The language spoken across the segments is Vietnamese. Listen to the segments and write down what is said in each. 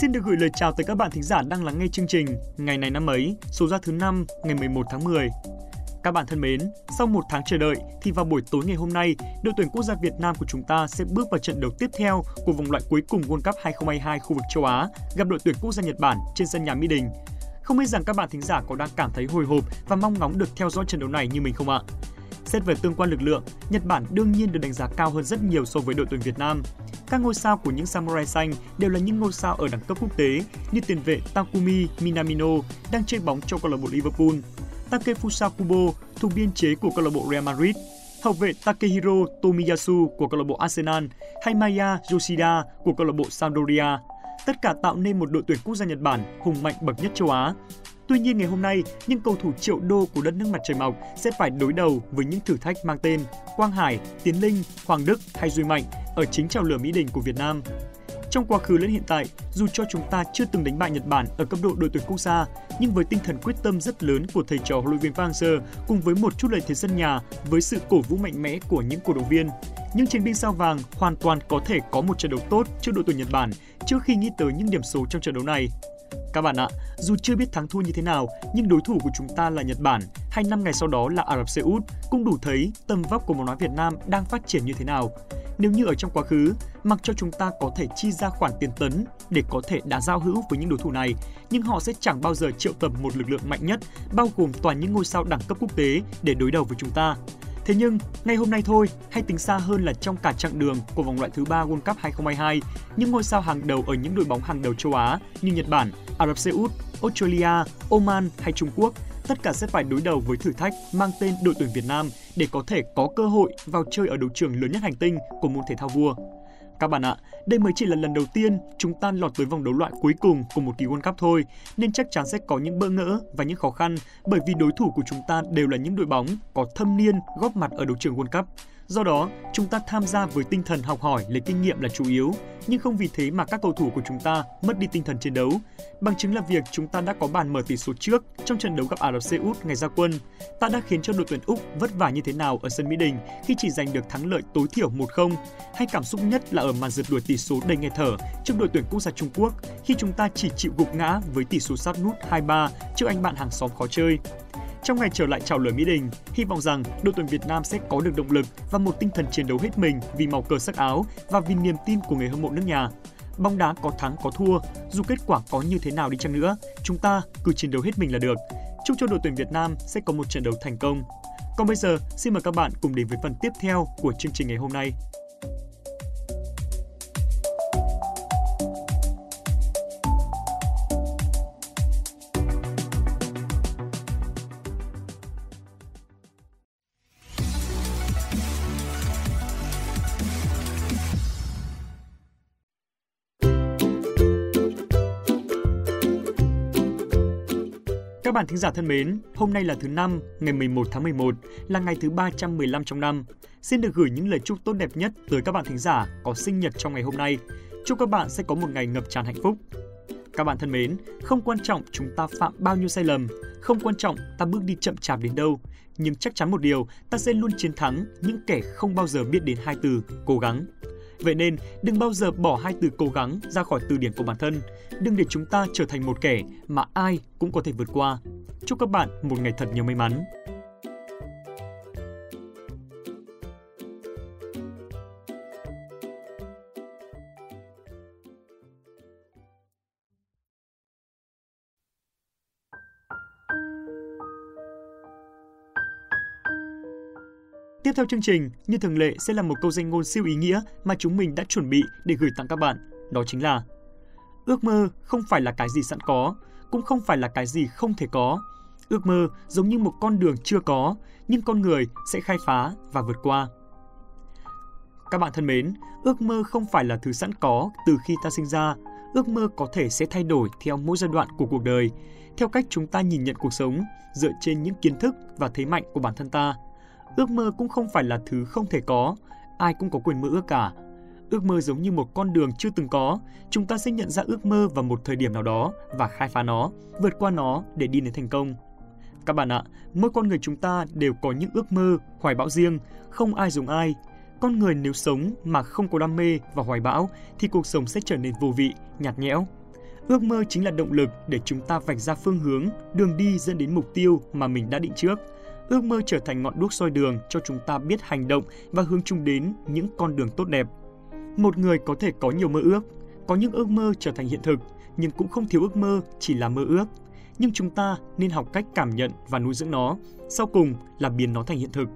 Xin được gửi lời chào tới các bạn thính giả đang lắng nghe chương trình Ngày này năm ấy, số ra thứ 5, ngày 11 tháng 10. Các bạn thân mến, sau một tháng chờ đợi thì vào buổi tối ngày hôm nay, đội tuyển quốc gia Việt Nam của chúng ta sẽ bước vào trận đấu tiếp theo của vòng loại cuối cùng World Cup 2022 khu vực châu Á gặp đội tuyển quốc gia Nhật Bản trên sân nhà Mỹ Đình. Không biết rằng các bạn thính giả có đang cảm thấy hồi hộp và mong ngóng được theo dõi trận đấu này như mình không ạ? Xét về tương quan lực lượng, Nhật Bản đương nhiên được đánh giá cao hơn rất nhiều so với đội tuyển Việt Nam. Các ngôi sao của những Samurai xanh đều là những ngôi sao ở đẳng cấp quốc tế như tiền vệ Takumi Minamino đang chơi bóng cho câu lạc bộ Liverpool, Takefusa Kubo thuộc biên chế của câu lạc bộ Real Madrid, hậu vệ Takehiro Tomiyasu của câu lạc bộ Arsenal hay Maya Yoshida của câu lạc bộ Sampdoria. Tất cả tạo nên một đội tuyển quốc gia Nhật Bản hùng mạnh bậc nhất châu Á. Tuy nhiên ngày hôm nay, những cầu thủ triệu đô của đất nước mặt trời mọc sẽ phải đối đầu với những thử thách mang tên Quang Hải, Tiến Linh, Hoàng Đức hay Duy Mạnh ở chính trào lửa Mỹ Đình của Việt Nam. Trong quá khứ lẫn hiện tại, dù cho chúng ta chưa từng đánh bại Nhật Bản ở cấp độ đội tuyển quốc gia, nhưng với tinh thần quyết tâm rất lớn của thầy trò huấn luyện viên Park Hang-seo cùng với một chút lợi thế sân nhà với sự cổ vũ mạnh mẽ của những cổ động viên, những chiến binh sao vàng hoàn toàn có thể có một trận đấu tốt trước đội tuyển Nhật Bản trước khi nghĩ tới những điểm số trong trận đấu này. Các bạn ạ, dù chưa biết thắng thua như thế nào, nhưng đối thủ của chúng ta là Nhật Bản, hay năm ngày sau đó là Ả Rập Xê Út, cũng đủ thấy tầm vóc của bóng đá Việt Nam đang phát triển như thế nào. Nếu như ở trong quá khứ, mặc cho chúng ta có thể chi ra khoản tiền tấn để có thể đá giao hữu với những đối thủ này, nhưng họ sẽ chẳng bao giờ triệu tập một lực lượng mạnh nhất, bao gồm toàn những ngôi sao đẳng cấp quốc tế để đối đầu với chúng ta. Thế nhưng, ngày hôm nay thôi, hay tính xa hơn là trong cả chặng đường của vòng loại thứ ba World Cup 2022, những ngôi sao hàng đầu ở những đội bóng hàng đầu châu Á như Nhật Bản, Ả Rập Xê Út, Australia, Oman hay Trung Quốc tất cả sẽ phải đối đầu với thử thách mang tên đội tuyển Việt Nam để có thể có cơ hội vào chơi ở đấu trường lớn nhất hành tinh của môn thể thao vua. Các bạn ạ, đây mới chỉ là lần đầu tiên chúng ta lọt tới vòng đấu loại cuối cùng của một kỳ World Cup thôi, nên chắc chắn sẽ có những bỡ ngỡ và những khó khăn bởi vì đối thủ của chúng ta đều là những đội bóng có thâm niên góp mặt ở đấu trường World Cup. Do đó, chúng ta tham gia với tinh thần học hỏi lấy kinh nghiệm là chủ yếu, nhưng không vì thế mà các cầu thủ của chúng ta mất đi tinh thần chiến đấu. Bằng chứng là việc chúng ta đã có bàn mở tỷ số trước trong trận đấu gặp Ả Rập Xê Út ngày ra quân. Ta đã khiến cho đội tuyển Úc vất vả như thế nào ở sân Mỹ Đình khi chỉ giành được thắng lợi tối thiểu 1-0, hay cảm xúc nhất là ở màn rượt đuổi tỷ số đầy nghe thở trước đội tuyển quốc gia Trung Quốc khi chúng ta chỉ chịu gục ngã với tỷ số sát nút 2-3 trước anh bạn hàng xóm khó chơi. Trong ngày trở lại chào lửa Mỹ Đình, hy vọng rằng đội tuyển Việt Nam sẽ có được động lực và một tinh thần chiến đấu hết mình vì màu cờ sắc áo và vì niềm tin của người hâm mộ nước nhà. Bóng đá có thắng có thua, dù kết quả có như thế nào đi chăng nữa, chúng ta cứ chiến đấu hết mình là được. Chúc cho đội tuyển Việt Nam sẽ có một trận đấu thành công. Còn bây giờ, xin mời các bạn cùng đến với phần tiếp theo của chương trình ngày hôm nay. Các bạn thính giả thân mến, hôm nay là thứ năm, ngày 11 tháng 11, là ngày thứ 315 trong năm. Xin được gửi những lời chúc tốt đẹp nhất tới các bạn thính giả có sinh nhật trong ngày hôm nay. Chúc các bạn sẽ có một ngày ngập tràn hạnh phúc. Các bạn thân mến, không quan trọng chúng ta phạm bao nhiêu sai lầm, không quan trọng ta bước đi chậm chạp đến đâu, nhưng chắc chắn một điều, ta sẽ luôn chiến thắng những kẻ không bao giờ biết đến hai từ cố gắng. Vậy nên, đừng bao giờ bỏ hai từ cố gắng ra khỏi từ điển của bản thân. Đừng để chúng ta trở thành một kẻ mà ai cũng có thể vượt qua. Chúc các bạn một ngày thật nhiều may mắn. Tiếp theo chương trình, như thường lệ sẽ là một câu danh ngôn siêu ý nghĩa mà chúng mình đã chuẩn bị để gửi tặng các bạn. Đó chính là Ước mơ không phải là cái gì sẵn có, cũng không phải là cái gì không thể có. Ước mơ giống như một con đường chưa có, nhưng con người sẽ khai phá và vượt qua. Các bạn thân mến, ước mơ không phải là thứ sẵn có từ khi ta sinh ra. Ước mơ có thể sẽ thay đổi theo mỗi giai đoạn của cuộc đời, theo cách chúng ta nhìn nhận cuộc sống, dựa trên những kiến thức và thế mạnh của bản thân ta – Ước mơ cũng không phải là thứ không thể có, ai cũng có quyền mơ ước cả. Ước mơ giống như một con đường chưa từng có, chúng ta sẽ nhận ra ước mơ vào một thời điểm nào đó và khai phá nó, vượt qua nó để đi đến thành công. Các bạn ạ, mỗi con người chúng ta đều có những ước mơ, hoài bão riêng, không ai dùng ai. Con người nếu sống mà không có đam mê và hoài bão thì cuộc sống sẽ trở nên vô vị, nhạt nhẽo. Ước mơ chính là động lực để chúng ta vạch ra phương hướng, đường đi dẫn đến mục tiêu mà mình đã định trước. Ước mơ trở thành ngọn đuốc soi đường cho chúng ta biết hành động và hướng chung đến những con đường tốt đẹp. Một người có thể có nhiều mơ ước, có những ước mơ trở thành hiện thực, nhưng cũng không thiếu ước mơ chỉ là mơ ước. Nhưng chúng ta nên học cách cảm nhận và nuôi dưỡng nó, sau cùng là biến nó thành hiện thực.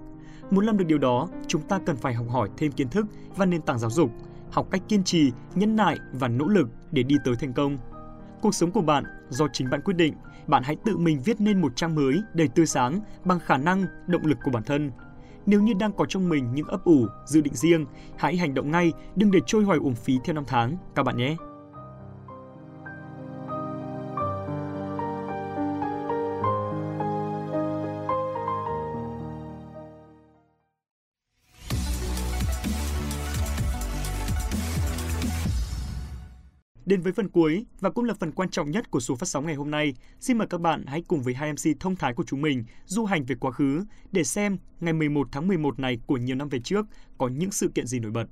Muốn làm được điều đó, chúng ta cần phải học hỏi thêm kiến thức và nền tảng giáo dục, học cách kiên trì, nhẫn nại và nỗ lực để đi tới thành công. Cuộc sống của bạn do chính bạn quyết định, bạn hãy tự mình viết nên một trang mới đầy tươi sáng bằng khả năng, động lực của bản thân. Nếu như đang có trong mình những ấp ủ, dự định riêng, hãy hành động ngay, đừng để trôi hoài uổng phí theo năm tháng, các bạn nhé. Đến với phần cuối và cũng là phần quan trọng nhất của số phát sóng ngày hôm nay, xin mời các bạn hãy cùng với hai MC thông thái của chúng mình du hành về quá khứ để xem ngày 11 tháng 11 này của nhiều năm về trước có những sự kiện gì nổi bật.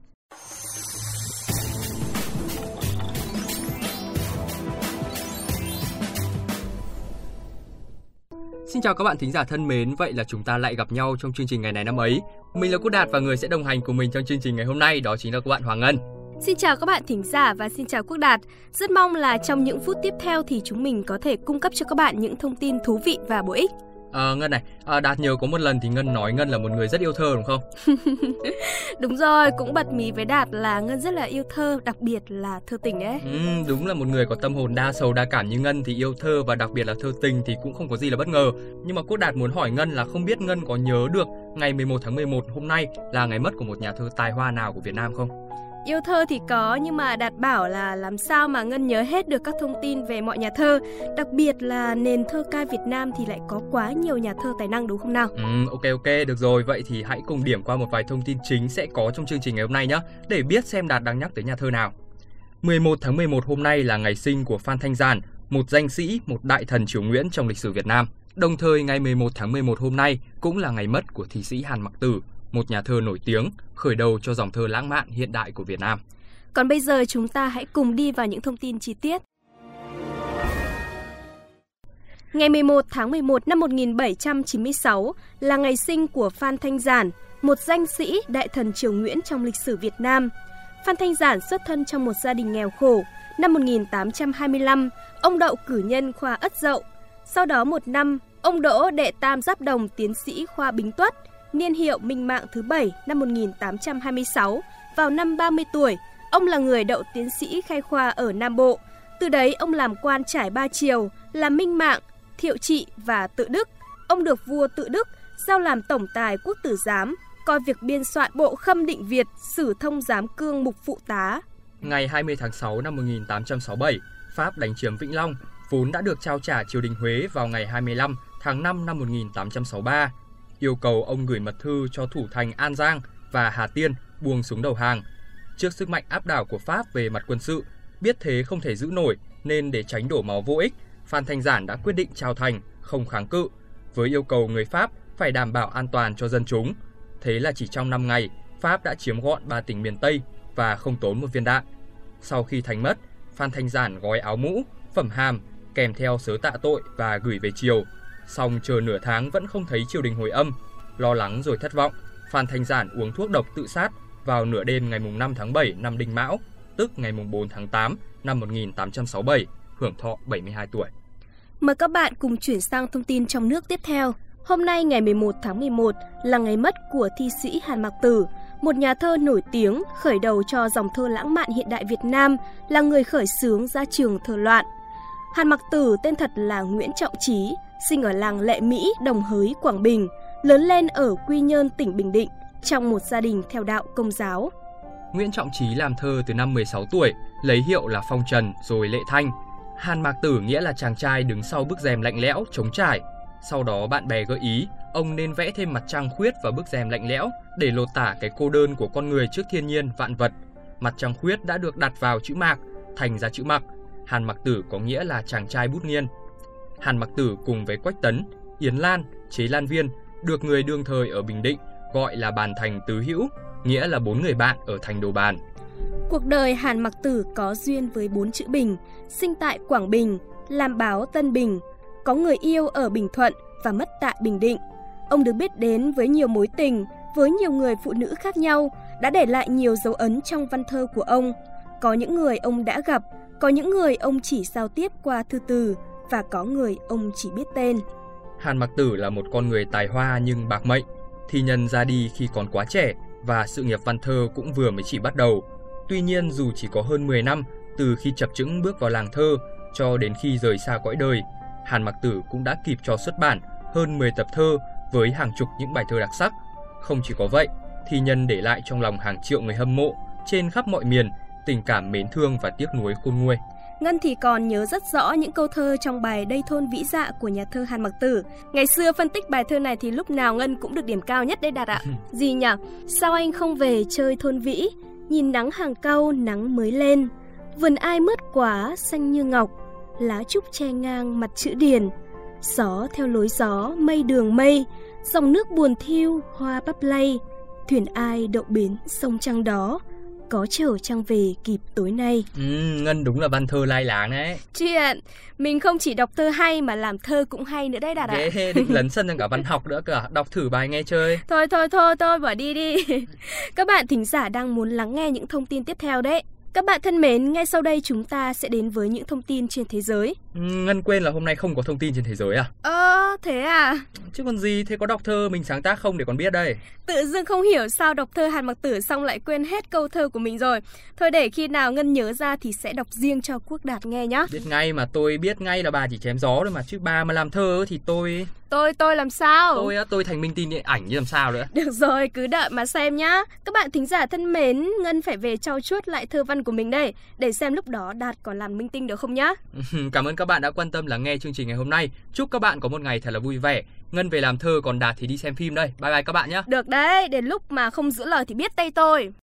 Xin chào các bạn thính giả thân mến, vậy là chúng ta lại gặp nhau trong chương trình ngày này năm ấy. Mình là Quốc Đạt và người sẽ đồng hành cùng mình trong chương trình ngày hôm nay đó chính là các bạn Hoàng Ngân. Xin chào các bạn thính giả và xin chào Quốc Đạt. Rất mong là trong những phút tiếp theo thì chúng mình có thể cung cấp cho các bạn những thông tin thú vị và bổ ích. À, Ngân này, à, Đạt nhớ có một lần thì Ngân nói Ngân là một người rất yêu thơ đúng không? đúng rồi, cũng bật mí với Đạt là Ngân rất là yêu thơ, đặc biệt là thơ tình ấy. Ừ, đúng là một người có tâm hồn đa sầu đa cảm như Ngân thì yêu thơ và đặc biệt là thơ tình thì cũng không có gì là bất ngờ. Nhưng mà Quốc Đạt muốn hỏi Ngân là không biết Ngân có nhớ được ngày 11 tháng 11 hôm nay là ngày mất của một nhà thơ tài hoa nào của Việt Nam không? Yêu thơ thì có nhưng mà Đạt bảo là làm sao mà Ngân nhớ hết được các thông tin về mọi nhà thơ Đặc biệt là nền thơ ca Việt Nam thì lại có quá nhiều nhà thơ tài năng đúng không nào? Ừ, ok ok, được rồi. Vậy thì hãy cùng điểm qua một vài thông tin chính sẽ có trong chương trình ngày hôm nay nhé Để biết xem Đạt đang nhắc tới nhà thơ nào 11 tháng 11 hôm nay là ngày sinh của Phan Thanh Giản, một danh sĩ, một đại thần triều Nguyễn trong lịch sử Việt Nam. Đồng thời ngày 11 tháng 11 hôm nay cũng là ngày mất của thi sĩ Hàn Mặc Tử, một nhà thơ nổi tiếng, khởi đầu cho dòng thơ lãng mạn hiện đại của Việt Nam. Còn bây giờ chúng ta hãy cùng đi vào những thông tin chi tiết. Ngày 11 tháng 11 năm 1796 là ngày sinh của Phan Thanh Giản, một danh sĩ đại thần triều Nguyễn trong lịch sử Việt Nam. Phan Thanh Giản xuất thân trong một gia đình nghèo khổ. Năm 1825, ông đậu cử nhân khoa Ất Dậu. Sau đó một năm, ông đỗ đệ tam giáp đồng tiến sĩ khoa Bính Tuất – niên hiệu Minh Mạng thứ 7 năm 1826, vào năm 30 tuổi, ông là người đậu tiến sĩ khai khoa ở Nam Bộ. Từ đấy ông làm quan trải ba triều là Minh Mạng, Thiệu Trị và Tự Đức. Ông được vua Tự Đức giao làm tổng tài quốc tử giám, coi việc biên soạn bộ khâm định Việt, sử thông giám cương mục phụ tá. Ngày 20 tháng 6 năm 1867, Pháp đánh chiếm Vĩnh Long, vốn đã được trao trả triều đình Huế vào ngày 25 tháng 5 năm 1863 yêu cầu ông gửi mật thư cho thủ thành An Giang và Hà Tiên buông xuống đầu hàng. Trước sức mạnh áp đảo của Pháp về mặt quân sự, biết thế không thể giữ nổi nên để tránh đổ máu vô ích, Phan Thanh Giản đã quyết định trao thành, không kháng cự, với yêu cầu người Pháp phải đảm bảo an toàn cho dân chúng. Thế là chỉ trong 5 ngày, Pháp đã chiếm gọn ba tỉnh miền Tây và không tốn một viên đạn. Sau khi thành mất, Phan Thanh Giản gói áo mũ, phẩm hàm, kèm theo sớ tạ tội và gửi về triều, Xong chờ nửa tháng vẫn không thấy triều đình hồi âm, lo lắng rồi thất vọng, Phan Thanh Giản uống thuốc độc tự sát vào nửa đêm ngày mùng 5 tháng 7 năm Đinh Mão, tức ngày mùng 4 tháng 8 năm 1867, hưởng thọ 72 tuổi. Mời các bạn cùng chuyển sang thông tin trong nước tiếp theo. Hôm nay ngày 11 tháng 11 là ngày mất của thi sĩ Hàn Mạc Tử, một nhà thơ nổi tiếng khởi đầu cho dòng thơ lãng mạn hiện đại Việt Nam, là người khởi xướng ra trường thơ loạn. Hàn Mặc Tử tên thật là Nguyễn Trọng Trí, sinh ở làng Lệ Mỹ, Đồng Hới, Quảng Bình, lớn lên ở Quy Nhơn, tỉnh Bình Định, trong một gia đình theo đạo công giáo. Nguyễn Trọng Trí làm thơ từ năm 16 tuổi, lấy hiệu là Phong Trần rồi Lệ Thanh. Hàn Mạc Tử nghĩa là chàng trai đứng sau bức rèm lạnh lẽo, chống trải. Sau đó bạn bè gợi ý, ông nên vẽ thêm mặt trăng khuyết vào bức rèm lạnh lẽo để lột tả cái cô đơn của con người trước thiên nhiên vạn vật. Mặt trăng khuyết đã được đặt vào chữ mạc, thành ra chữ mặc. Hàn Mặc Tử có nghĩa là chàng trai bút nghiên. Hàn Mặc Tử cùng với Quách Tấn, Yến Lan, Chế Lan Viên được người đương thời ở Bình Định gọi là bàn thành tứ hữu, nghĩa là bốn người bạn ở thành đồ bàn. Cuộc đời Hàn Mặc Tử có duyên với bốn chữ Bình, sinh tại Quảng Bình, làm báo Tân Bình, có người yêu ở Bình Thuận và mất tại Bình Định. Ông được biết đến với nhiều mối tình, với nhiều người phụ nữ khác nhau, đã để lại nhiều dấu ấn trong văn thơ của ông. Có những người ông đã gặp, có những người ông chỉ giao tiếp qua thư từ và có người ông chỉ biết tên. Hàn Mặc Tử là một con người tài hoa nhưng bạc mệnh. Thi nhân ra đi khi còn quá trẻ và sự nghiệp văn thơ cũng vừa mới chỉ bắt đầu. Tuy nhiên dù chỉ có hơn 10 năm từ khi chập chững bước vào làng thơ cho đến khi rời xa cõi đời, Hàn Mặc Tử cũng đã kịp cho xuất bản hơn 10 tập thơ với hàng chục những bài thơ đặc sắc. Không chỉ có vậy, thi nhân để lại trong lòng hàng triệu người hâm mộ trên khắp mọi miền tình cảm mến thương và tiếc nuối khôn nguôi. Ngân thì còn nhớ rất rõ những câu thơ trong bài Đây thôn vĩ dạ của nhà thơ Hàn Mặc Tử. Ngày xưa phân tích bài thơ này thì lúc nào Ngân cũng được điểm cao nhất đấy Đạt ạ. Gì nhỉ? Sao anh không về chơi thôn vĩ? Nhìn nắng hàng cau nắng mới lên. Vườn ai mướt quá xanh như ngọc, lá trúc che ngang mặt chữ điền. Gió theo lối gió, mây đường mây, dòng nước buồn thiêu, hoa bắp lay. Thuyền ai đậu bến sông trăng đó, có chở trang về kịp tối nay. Ừ, Ngân đúng là văn thơ lai láng đấy. Chuyện, mình không chỉ đọc thơ hay mà làm thơ cũng hay nữa đấy Đạt ạ. Ghê, định lấn sân sang cả văn học nữa cả, đọc thử bài nghe chơi. Thôi thôi thôi thôi, bỏ đi đi. Các bạn thính giả đang muốn lắng nghe những thông tin tiếp theo đấy. Các bạn thân mến, ngay sau đây chúng ta sẽ đến với những thông tin trên thế giới. Ừ, Ngân quên là hôm nay không có thông tin trên thế giới à? Ơ, thế à? Chứ còn gì, thế có đọc thơ mình sáng tác không để còn biết đây. Tự dưng không hiểu sao đọc thơ Hàn Mặc Tử xong lại quên hết câu thơ của mình rồi. Thôi để khi nào Ngân nhớ ra thì sẽ đọc riêng cho Quốc Đạt nghe nhá. Biết ngay mà tôi biết ngay là bà chỉ chém gió thôi mà chứ bà mà làm thơ thì tôi Tôi tôi làm sao? tôi á tôi thành minh tin điện ảnh như làm sao nữa. Được rồi, cứ đợi mà xem nhá. Các bạn thính giả thân mến, Ngân phải về trau chuốt lại thơ văn của mình đây, để xem lúc đó Đạt còn làm minh tinh được không nhá. Cảm ơn các bạn đã quan tâm lắng nghe chương trình ngày hôm nay. Chúc các bạn có một ngày thật là vui vẻ. Ngân về làm thơ còn Đạt thì đi xem phim đây. Bye bye các bạn nhé. Được đấy, đến lúc mà không giữ lời thì biết tay tôi.